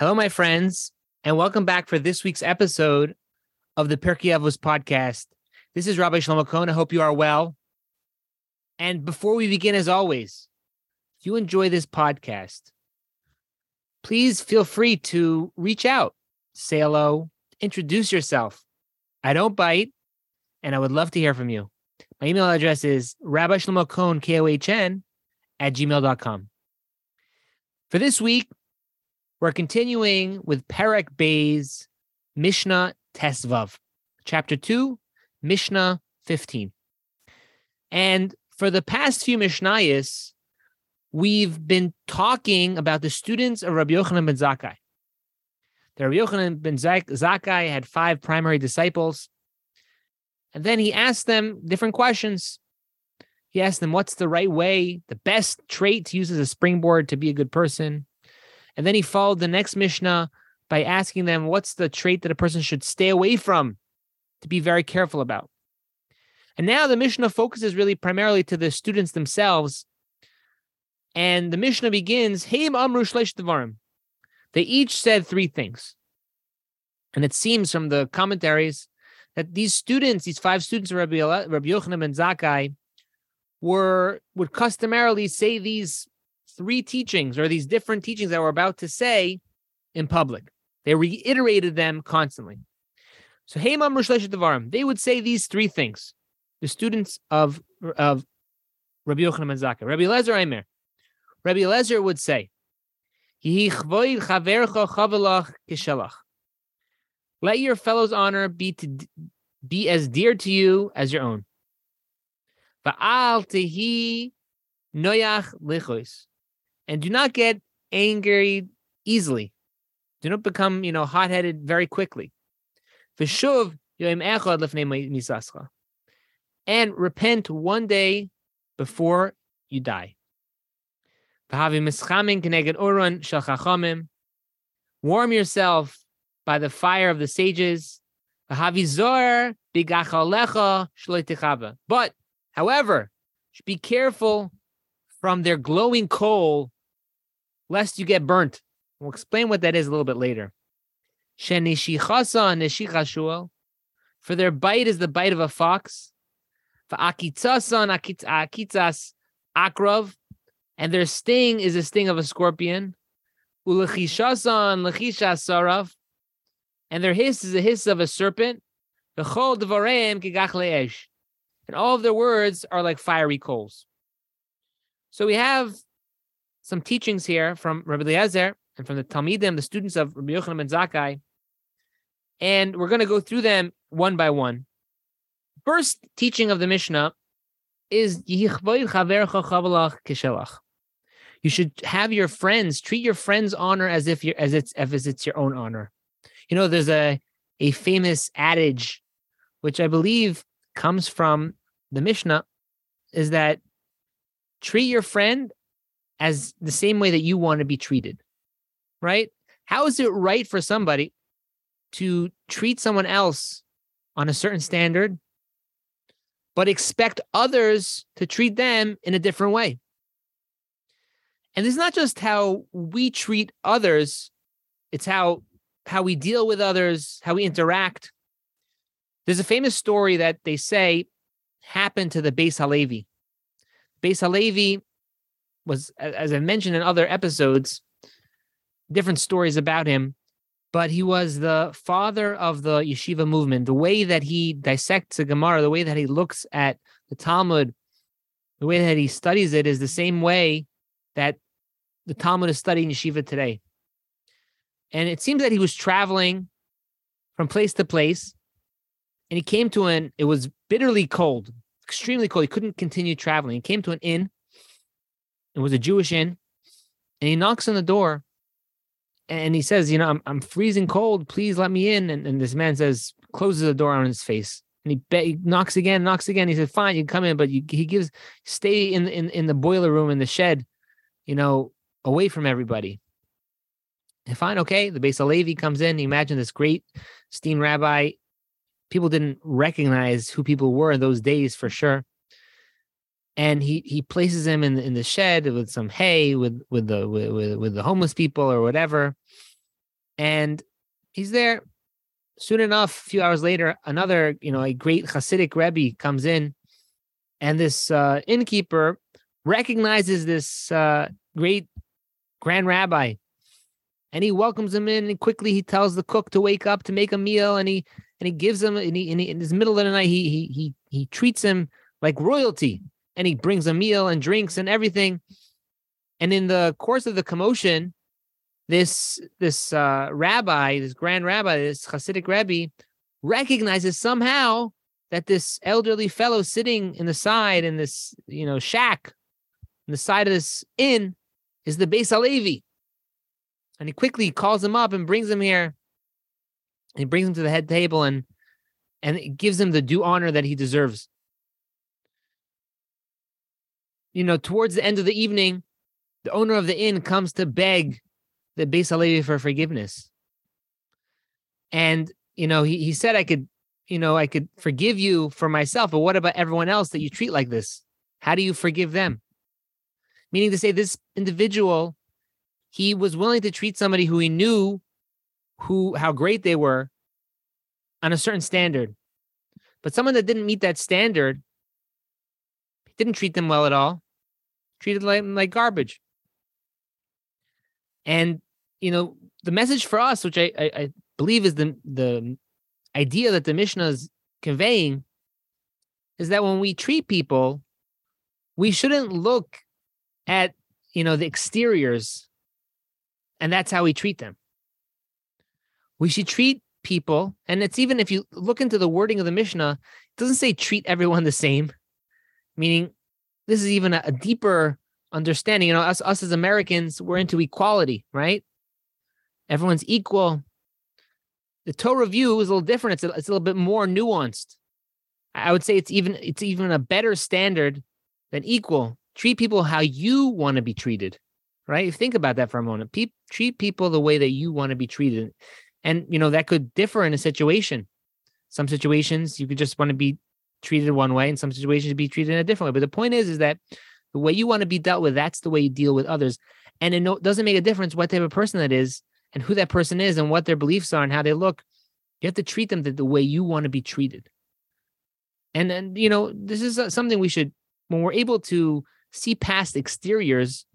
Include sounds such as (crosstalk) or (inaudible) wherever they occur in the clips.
Hello, my friends, and welcome back for this week's episode of the Pirkei Avos podcast. This is Rabbi Shlomo Kohn. I hope you are well. And before we begin, as always, if you enjoy this podcast, please feel free to reach out, say hello, introduce yourself. I don't bite, and I would love to hear from you. My email address is Rabbi Shlomo Kohn, K O H N, at gmail.com. For this week, we're continuing with Perek Beis Mishnah Tesvav, chapter 2, Mishnah 15. And for the past few Mishnayos, we've been talking about the students of Rabbi Yochanan ben Zakkai. The Rabbi Yochanan ben Zakkai had five primary disciples. And then he asked them different questions. He asked them what's the right way, the best trait to use as a springboard to be a good person. And then he followed the next Mishnah by asking them what's the trait that a person should stay away from to be very careful about. And now the Mishnah focuses really primarily to the students themselves. And the Mishnah begins, Amru Devarim. They each said three things. And it seems from the commentaries that these students, these five students of Rabbi, Rabbi Yochanan ben Zakkai, were would customarily say these three teachings or these different teachings that we're about to say in public. They reiterated them constantly. So Heimam Devarim, they would say these three things. The students of, of Rabbi Yochanan ben Zakkai, Rabbi Lezer Aimer. Rabbi Lezer would say, Let your fellow's honor be to be as dear to you as your own. tehi noyach lichois and do not get angry easily. Do not become, you know, hot-headed very quickly. And repent one day before you die. Warm yourself by the fire of the sages. But, however, be careful from their glowing coal lest you get burnt. We'll explain what that is a little bit later. For their bite is the bite of a fox. akrov, and their sting is the sting of a scorpion. And their hiss is the hiss of a serpent. And all of their words are like fiery coals. So we have some teachings here from Rabbi Eliezer and from the Talmidim, the students of Rabbi Yochanan ben Zakkai, and we're going to go through them one by one. First teaching of the Mishnah is you should have your friends treat your friends' honor as if you're as it's as it's your own honor. You know, there's a a famous adage, which I believe comes from the Mishnah, is that treat your friend as the same way that you want to be treated, right? How is it right for somebody to treat someone else on a certain standard, but expect others to treat them in a different way? And it's not just how we treat others, it's how how we deal with others, how we interact. There's a famous story that they say happened to the Beis Halevi. Beis Halevi was, as I mentioned in other episodes, different stories about him, but he was the father of the yeshiva movement. The way that he dissects the Gemara, the way that he looks at the Talmud, the way that he studies it is the same way that the Talmud is studying yeshiva today. And it seems that he was traveling from place to place, and he came to an. It was bitterly cold, extremely cold. He couldn't continue traveling. He came to an inn it was a Jewish inn, and he knocks on the door, and he says, "You know, I'm I'm freezing cold. Please let me in." And, and this man says, closes the door on his face, and he, be- he knocks again, knocks again. He said, "Fine, you can come in, but you, he gives stay in in in the boiler room in the shed, you know, away from everybody." And fine, okay. The Beis Halevi comes in. You imagine this great steam rabbi. People didn't recognize who people were in those days for sure and he he places him in in the shed with some hay with with the with, with the homeless people or whatever. And he's there. Soon enough, a few hours later, another, you know, a great Hasidic Rebbe comes in, and this uh, innkeeper recognizes this uh, great grand rabbi, and he welcomes him in. And quickly, he tells the cook to wake up to make a meal, and he and he gives him, and he, and he in the middle of the night, he he he he treats him like royalty, and he brings a meal and drinks and everything. And in the course of the commotion, this this uh, rabbi, this grand rabbi, this Hasidic rabbi, recognizes somehow that this elderly fellow sitting in the side in this you know shack, in the side of this inn, is the Beis Halevi. And he quickly calls him up and brings him here. He brings him to the head table and and gives him the due honor that he deserves. You know, towards the end of the evening, the owner of the inn comes to beg the Beis Halevi for forgiveness. And, you know, he, he said, I could, you know, I could forgive you for myself, but what about everyone else that you treat like this? How do you forgive them? Meaning to say, this individual, he was willing to treat somebody who he knew who how great they were on a certain standard. But someone that didn't meet that standard, didn't treat them well at all, treated like, like garbage. And you know, the message for us, which I, I, I believe is the the idea that the Mishnah is conveying, is that when we treat people, we shouldn't look at you know the exteriors, and that's how we treat them. We should treat people, and it's even if you look into the wording of the Mishnah, it doesn't say treat everyone the same, meaning this is even a, a deeper understanding. You know, us us as Americans, we're into equality, right? Everyone's equal. The Torah view is a little different. It's a, it's a little bit more nuanced. I would say it's even it's even a better standard than equal. Treat people how you want to be treated, right? Think about that for a moment. Pe- treat people the way that you want to be treated, and you know that could differ in a situation. Some situations you could just want to be treated one way, in some situations be treated in a different way. But the point is, is that the way you want to be dealt with, that's the way you deal with others. And it doesn't make a difference what type of person that is and who that person is and what their beliefs are and how they look. You have to treat them the, the way you want to be treated. And then, you know, this is uh, something we should, when we're able to see past exteriors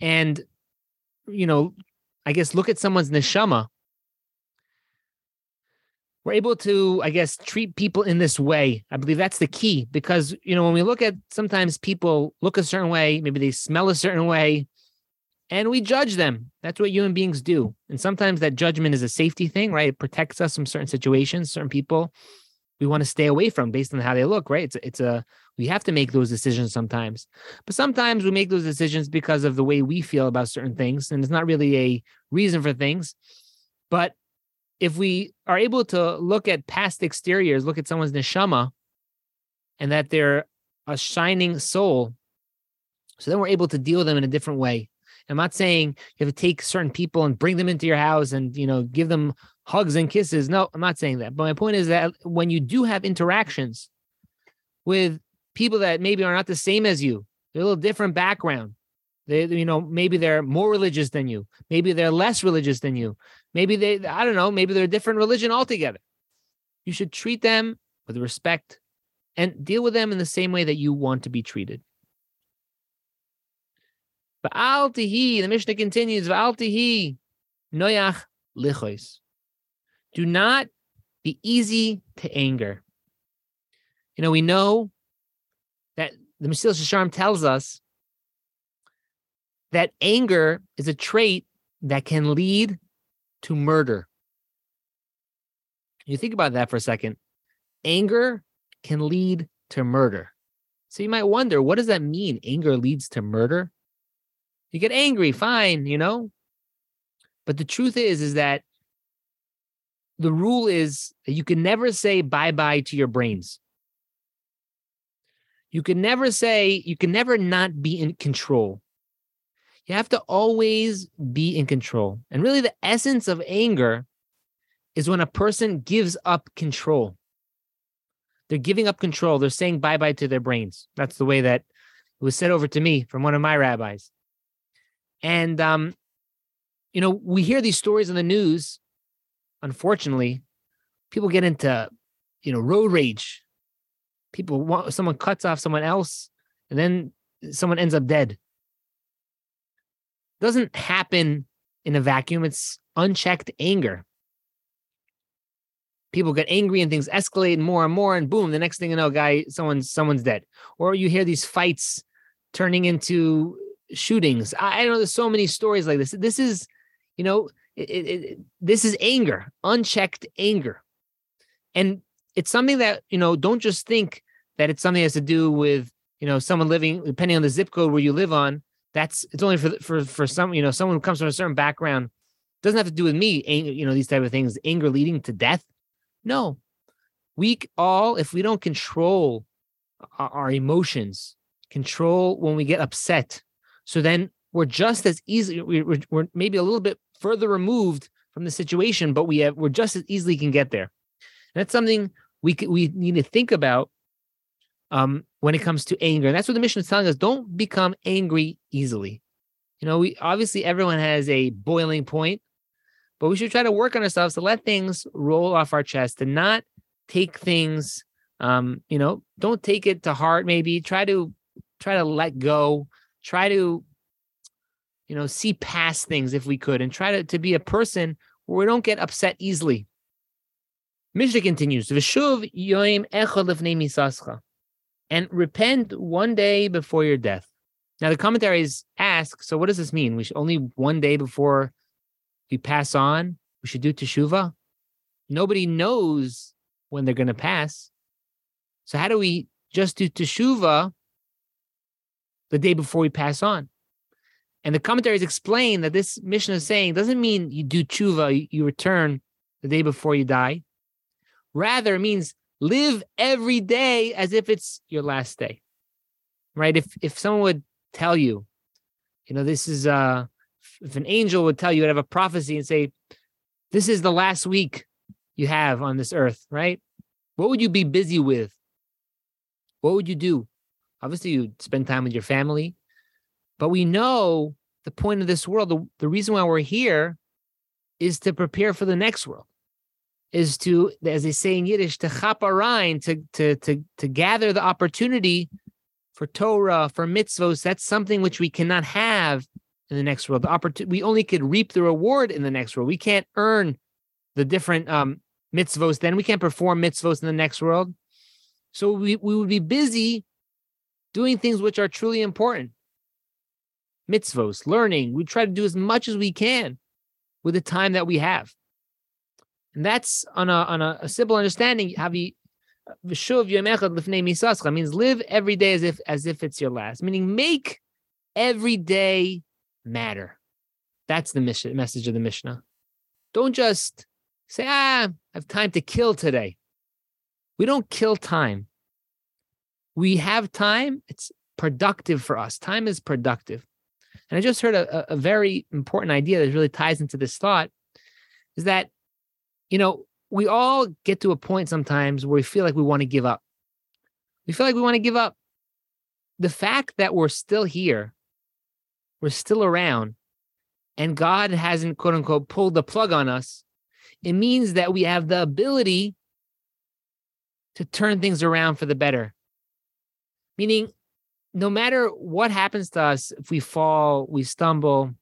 and, you know, I guess look at someone's neshama we're able to, I guess, treat people in this way. I believe that's the key because, you know, when we look at sometimes people look a certain way, maybe they smell a certain way, and we judge them. That's what human beings do. And sometimes that judgment is a safety thing, right? It protects us from certain situations, certain people we want to stay away from based on how they look, right? It's a, it's a we have to make those decisions sometimes. But sometimes we make those decisions because of the way we feel about certain things and it's not really a reason for things. But if we are able to look at past exteriors, look at someone's neshama, and that they're a shining soul, so then we're able to deal with them in a different way. I'm not saying you have to take certain people and bring them into your house and you know give them hugs and kisses. No, I'm not saying that. But my point is that when you do have interactions with people that maybe are not the same as you, they're a little different background. They, you know, maybe they're more religious than you. Maybe they're less religious than you. Maybe they, I don't know, maybe they're a different religion altogether. You should treat them with respect and deal with them in the same way that you want to be treated. Va'al tihi, the Mishnah continues, Va'al tihi, noyach lichois. Do not be easy to anger. You know, we know that the Mesilas Yesharim tells us that anger is a trait that can lead to murder. You think about that for a second. Anger can lead to murder. So you might wonder, what does that mean? Anger leads to murder? You get angry, fine, you know? But the truth is, is that the rule is that you can never say bye bye to your brains. You can never say, you can never not be in control. You have to always be in control. And really, the essence of anger is when a person gives up control. They're giving up control. They're saying bye bye to their brains. That's the way that it was said over to me from one of my rabbis. And um, you know, we hear these stories in the news. Unfortunately, people get into, you know, road rage. People want someone cuts off someone else, and then someone ends up dead. Doesn't happen in a vacuum. It's unchecked anger. People get angry and things escalate more and more, and boom, the next thing you know, guy, someone's someone's dead. Or you hear these fights turning into shootings. I, I know there's so many stories like this. This is, you know, it, it, it, this is anger, unchecked anger, and it's something that you know. Don't just think that it's something that has to do with you know someone living depending on the zip code where you live on that's it's only for for for some you know someone who comes from a certain background doesn't have to do with me anger, you know these type of things anger leading to death. No. We all if we don't control our, our emotions control when we get upset so then we're just as easy we're, we're maybe a little bit further removed from the situation but we have we're just as easily can get there. And that's something we we need to think about um, when it comes to anger. And that's what the Mishnah is telling us. Don't become angry easily. You know, we obviously everyone has a boiling point, but we should try to work on ourselves to let things roll off our chest and not take things um, you know, don't take it to heart, maybe. Try to try to let go, try to, you know, see past things if we could, and try to, to be a person where we don't get upset easily. Mishnah continues, Vishuv yoim misascha and repent one day before your death. Now, the commentaries ask, so what does this mean? We should only one day before we pass on, we should do teshuva. Nobody knows when they're going to pass. So, how do we just do teshuva the day before we pass on? And the commentaries explain that this Mishnah is saying doesn't mean you do tshuva, you return the day before you die. Rather, it means live every day as if it's your last day right? If if someone would tell you you know this is uh if an angel would tell you would have a prophecy and say this is the last week you have on this earth right? What would you be busy with? What would you do? Obviously you'd spend time with your family but we know the point of this world. The, the reason why we're here is to prepare for the next world is to, as they say in Yiddish, to chaparain, to to to to gather the opportunity for Torah, for mitzvos. That's something which we cannot have in the next world. The opportunity we only could reap the reward in the next world. We can't earn the different um, mitzvos. Then we can't perform mitzvos in the next world. So we we would be busy doing things which are truly important. Mitzvos, learning. We try to do as much as we can with the time that we have. And that's on a on a, a simple understanding. Havi means live every day as if as if it's your last. Meaning make every day matter. That's the mission, message of the Mishnah. Don't just say, ah, I have time to kill today. We don't kill time. We have time. It's productive for us. Time is productive. And I just heard a, a very important idea that really ties into this thought is that you know, we all get to a point sometimes where we feel like we want to give up. We feel like we want to give up. The fact that we're still here, we're still around, and God hasn't, quote unquote, pulled the plug on us, it means that we have the ability to turn things around for the better. Meaning, no matter what happens to us, if we fall, we stumble,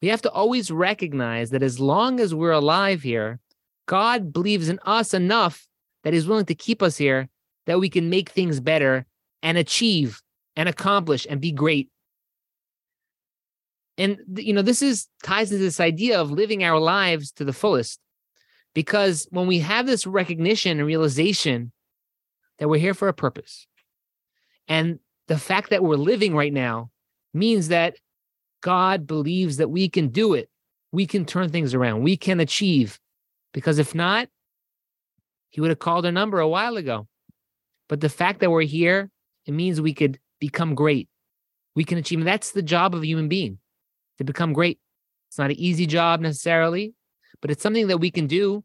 we have to always recognize that as long as we're alive here, God believes in us enough that he's willing to keep us here that we can make things better and achieve and accomplish and be great. And you know, this is ties into this idea of living our lives to the fullest. Because when we have this recognition and realization that we're here for a purpose, and the fact that we're living right now means that God believes that we can do it. We can turn things around. We can achieve. Because if not, he would have called our number a while ago. But the fact that we're here, it means we could become great. We can achieve. And that's the job of a human being to become great. It's not an easy job necessarily, but it's something that we can do.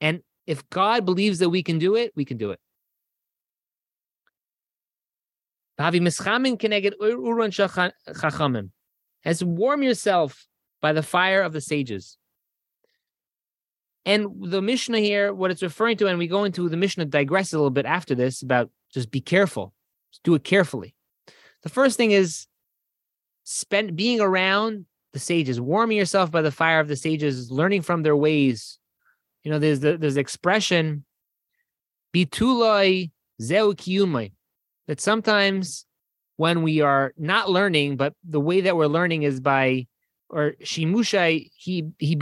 And if God believes that we can do it, we can do it. As warm yourself by the fire of the sages. And the Mishnah here, what it's referring to, and we go into the Mishnah digress a little bit after this about just be careful, just do it carefully. The first thing is spend being around the sages, warming yourself by the fire of the sages, learning from their ways. You know, there's the there's the expression bitulai zeu that sometimes when we are not learning, but the way that we're learning is by or shimushai he he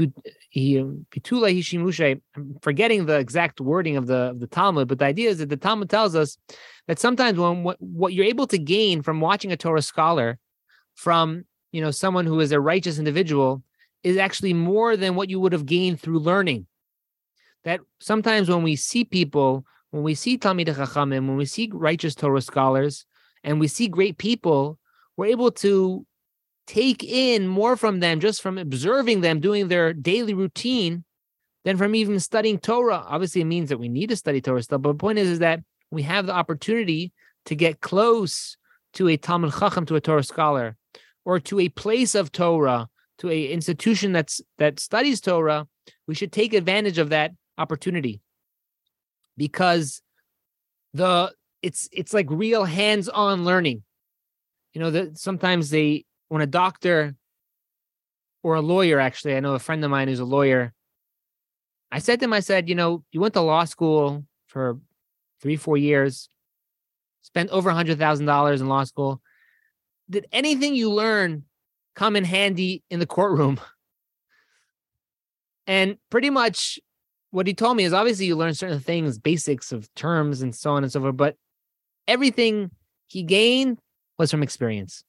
he um, bitula. I'm forgetting the exact wording of the of the Talmud, but the idea is that the Talmud tells us that sometimes when what, what you're able to gain from watching a Torah scholar, from you know someone who is a righteous individual, is actually more than what you would have gained through learning. That sometimes when we see people, when we see Talmid Chachamim, when we see righteous Torah scholars, and we see great people, we're able to take in more from them just from observing them doing their daily routine than from even studying Torah. Obviously, it means that we need to study Torah stuff. But the point is, is that we have the opportunity to get close to a Talmid Chacham, to a Torah scholar, or to a place of Torah, to a institution that's that studies Torah. We should take advantage of that opportunity because the it's it's like real hands-on learning. You know that sometimes they when a doctor or a lawyer, actually, I know a friend of mine who's a lawyer. I said to him, I said, you know, you went to law school for three, four years, spent over a hundred thousand dollars in law school. Did anything you learn come in handy in the courtroom? (laughs) And pretty much what he told me is obviously you learn certain things, basics of terms and so on and so forth, but everything he gained was from experience.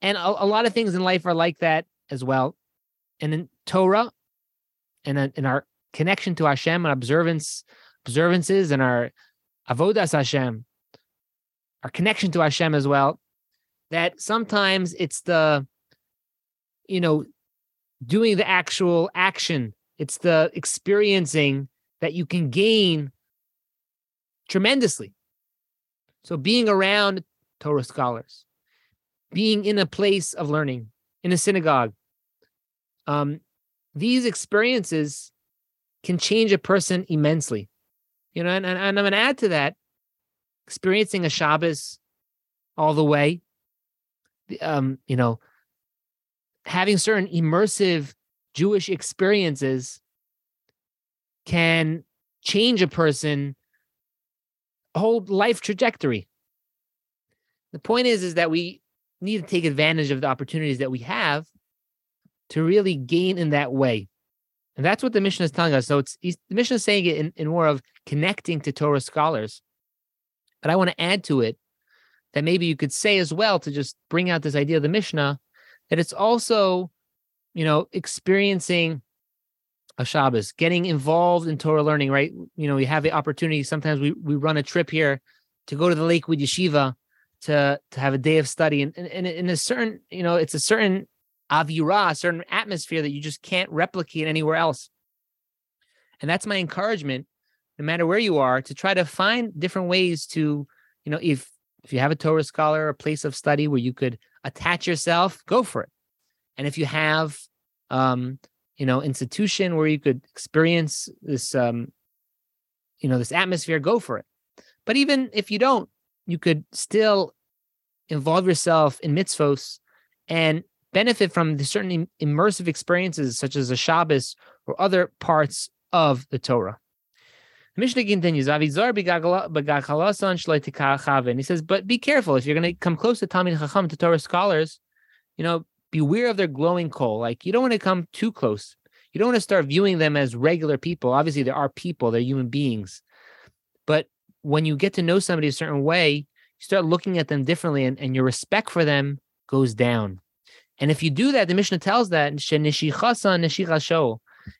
And a, a, lot of things in life are like that as well. And in Torah and in, our connection to Hashem and observance, observances and our avodas Hashem, our connection to Hashem as well, that sometimes it's the, you know, doing the actual action, it's the experiencing that you can gain tremendously. So being around Torah scholars, being in a place of learning in a synagogue. Um, these experiences can change a person immensely. You know, and, and, and I'm going to add to that experiencing a Shabbos all the way, um, you know, having certain immersive Jewish experiences can change a person whole life trajectory. The point is, is that we need to take advantage of the opportunities that we have to really gain in that way. And that's what the Mishnah is telling us. So it's the Mishnah is saying it in, in more of connecting to Torah scholars. But I want to add to it that maybe you could say as well to just bring out this idea of the Mishnah that it's also, you know, experiencing a Shabbos, getting involved in Torah learning, right? You know, we have the opportunity. Sometimes we, we run a trip here to go to the Lakewood Yeshiva to to have a day of study and, and, in a certain you know it's a certain avira a certain atmosphere that you just can't replicate anywhere else. And that's my encouragement no matter where you are to try to find different ways to you know if if you have a torah scholar a place of study where you could attach yourself go for it. And if you have um you know institution where you could experience this um you know this atmosphere go for it. But even if you don't you could still involve yourself in mitzvos and benefit from the certain immersive experiences such as a Shabbos or other parts of the Torah. The Mishnah continues, and he says, but be careful if you're going to come close to Talmid Chacham, to Torah scholars, you know, beware of their glowing coal. Like you don't want to come too close. You don't want to start viewing them as regular people. Obviously, there are people, they're human beings. But when you get to know somebody a certain way, you start looking at them differently and, and your respect for them goes down. And if you do that, the Mishnah tells that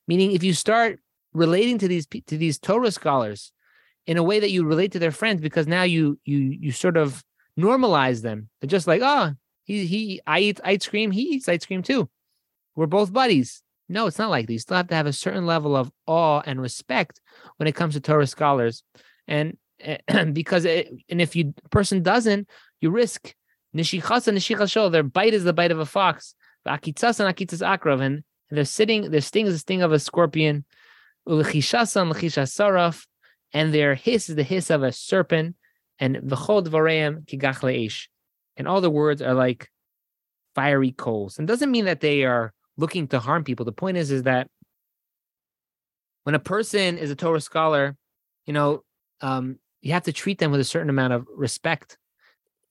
meaning if you start relating to these to these Torah scholars in a way that you relate to their friends, because now you you you sort of normalize them. They're just like, oh, he he I eat ice cream, he eats ice cream too. We're both buddies. No, it's not like this. You still have to have a certain level of awe and respect when it comes to Torah scholars. And (clears throat) because it, and if you person doesn't, you risk nishichasa nishichasho. Their bite is the bite of a fox. Akitzas and akitzas akrav, and their sitting, their sting is the sting of a scorpion. Lechishas saraf, and their hiss is the hiss of a serpent. And v'chol dvareim kigach le'ish. And all the words are like fiery coals. And doesn't mean that they are looking to harm people. The point is, is that when a person is a Torah scholar, you know, um, you have to treat them with a certain amount of respect.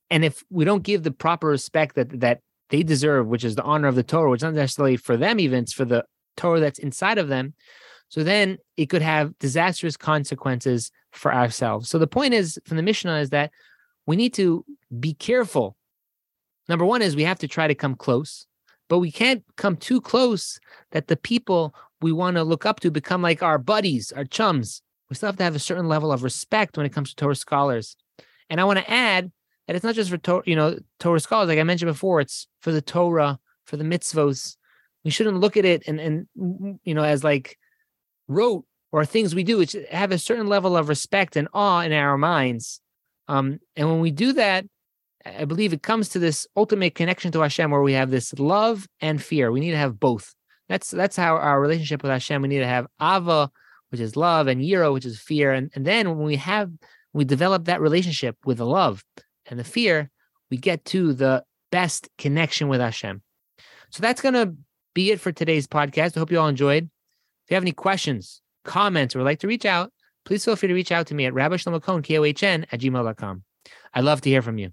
And if we don't give the proper respect that that they deserve, which is the honor of the Torah, which is not necessarily for them, even it's for the Torah that's inside of them. So then it could have disastrous consequences for ourselves. So the point is from the Mishnah is that we need to be careful. Number one is we have to try to come close, but we can't come too close that the people we want to look up to become like our buddies, our chums. We still have to have a certain level of respect when it comes to Torah scholars. And I want to add that it's not just for Torah, you know, Torah scholars, like I mentioned before, it's for the Torah, for the mitzvos. We shouldn't look at it and and you know as like rote or things we do, which have a certain level of respect and awe in our minds. Um, and when we do that, I believe it comes to this ultimate connection to Hashem, where we have this love and fear. We need to have both. That's that's how our relationship with Hashem. We need to have ava, which is love, and yira, which is fear. And and then when we have we develop that relationship with the love and the fear, we get to the best connection with Hashem. So that's gonna be it for today's podcast. I hope you all enjoyed. If you have any questions, comments, or would like to reach out, please feel free to reach out to me at Rabbi Shlomo Kohn, K-O-H-N, at gmail.com. I'd love to hear from you.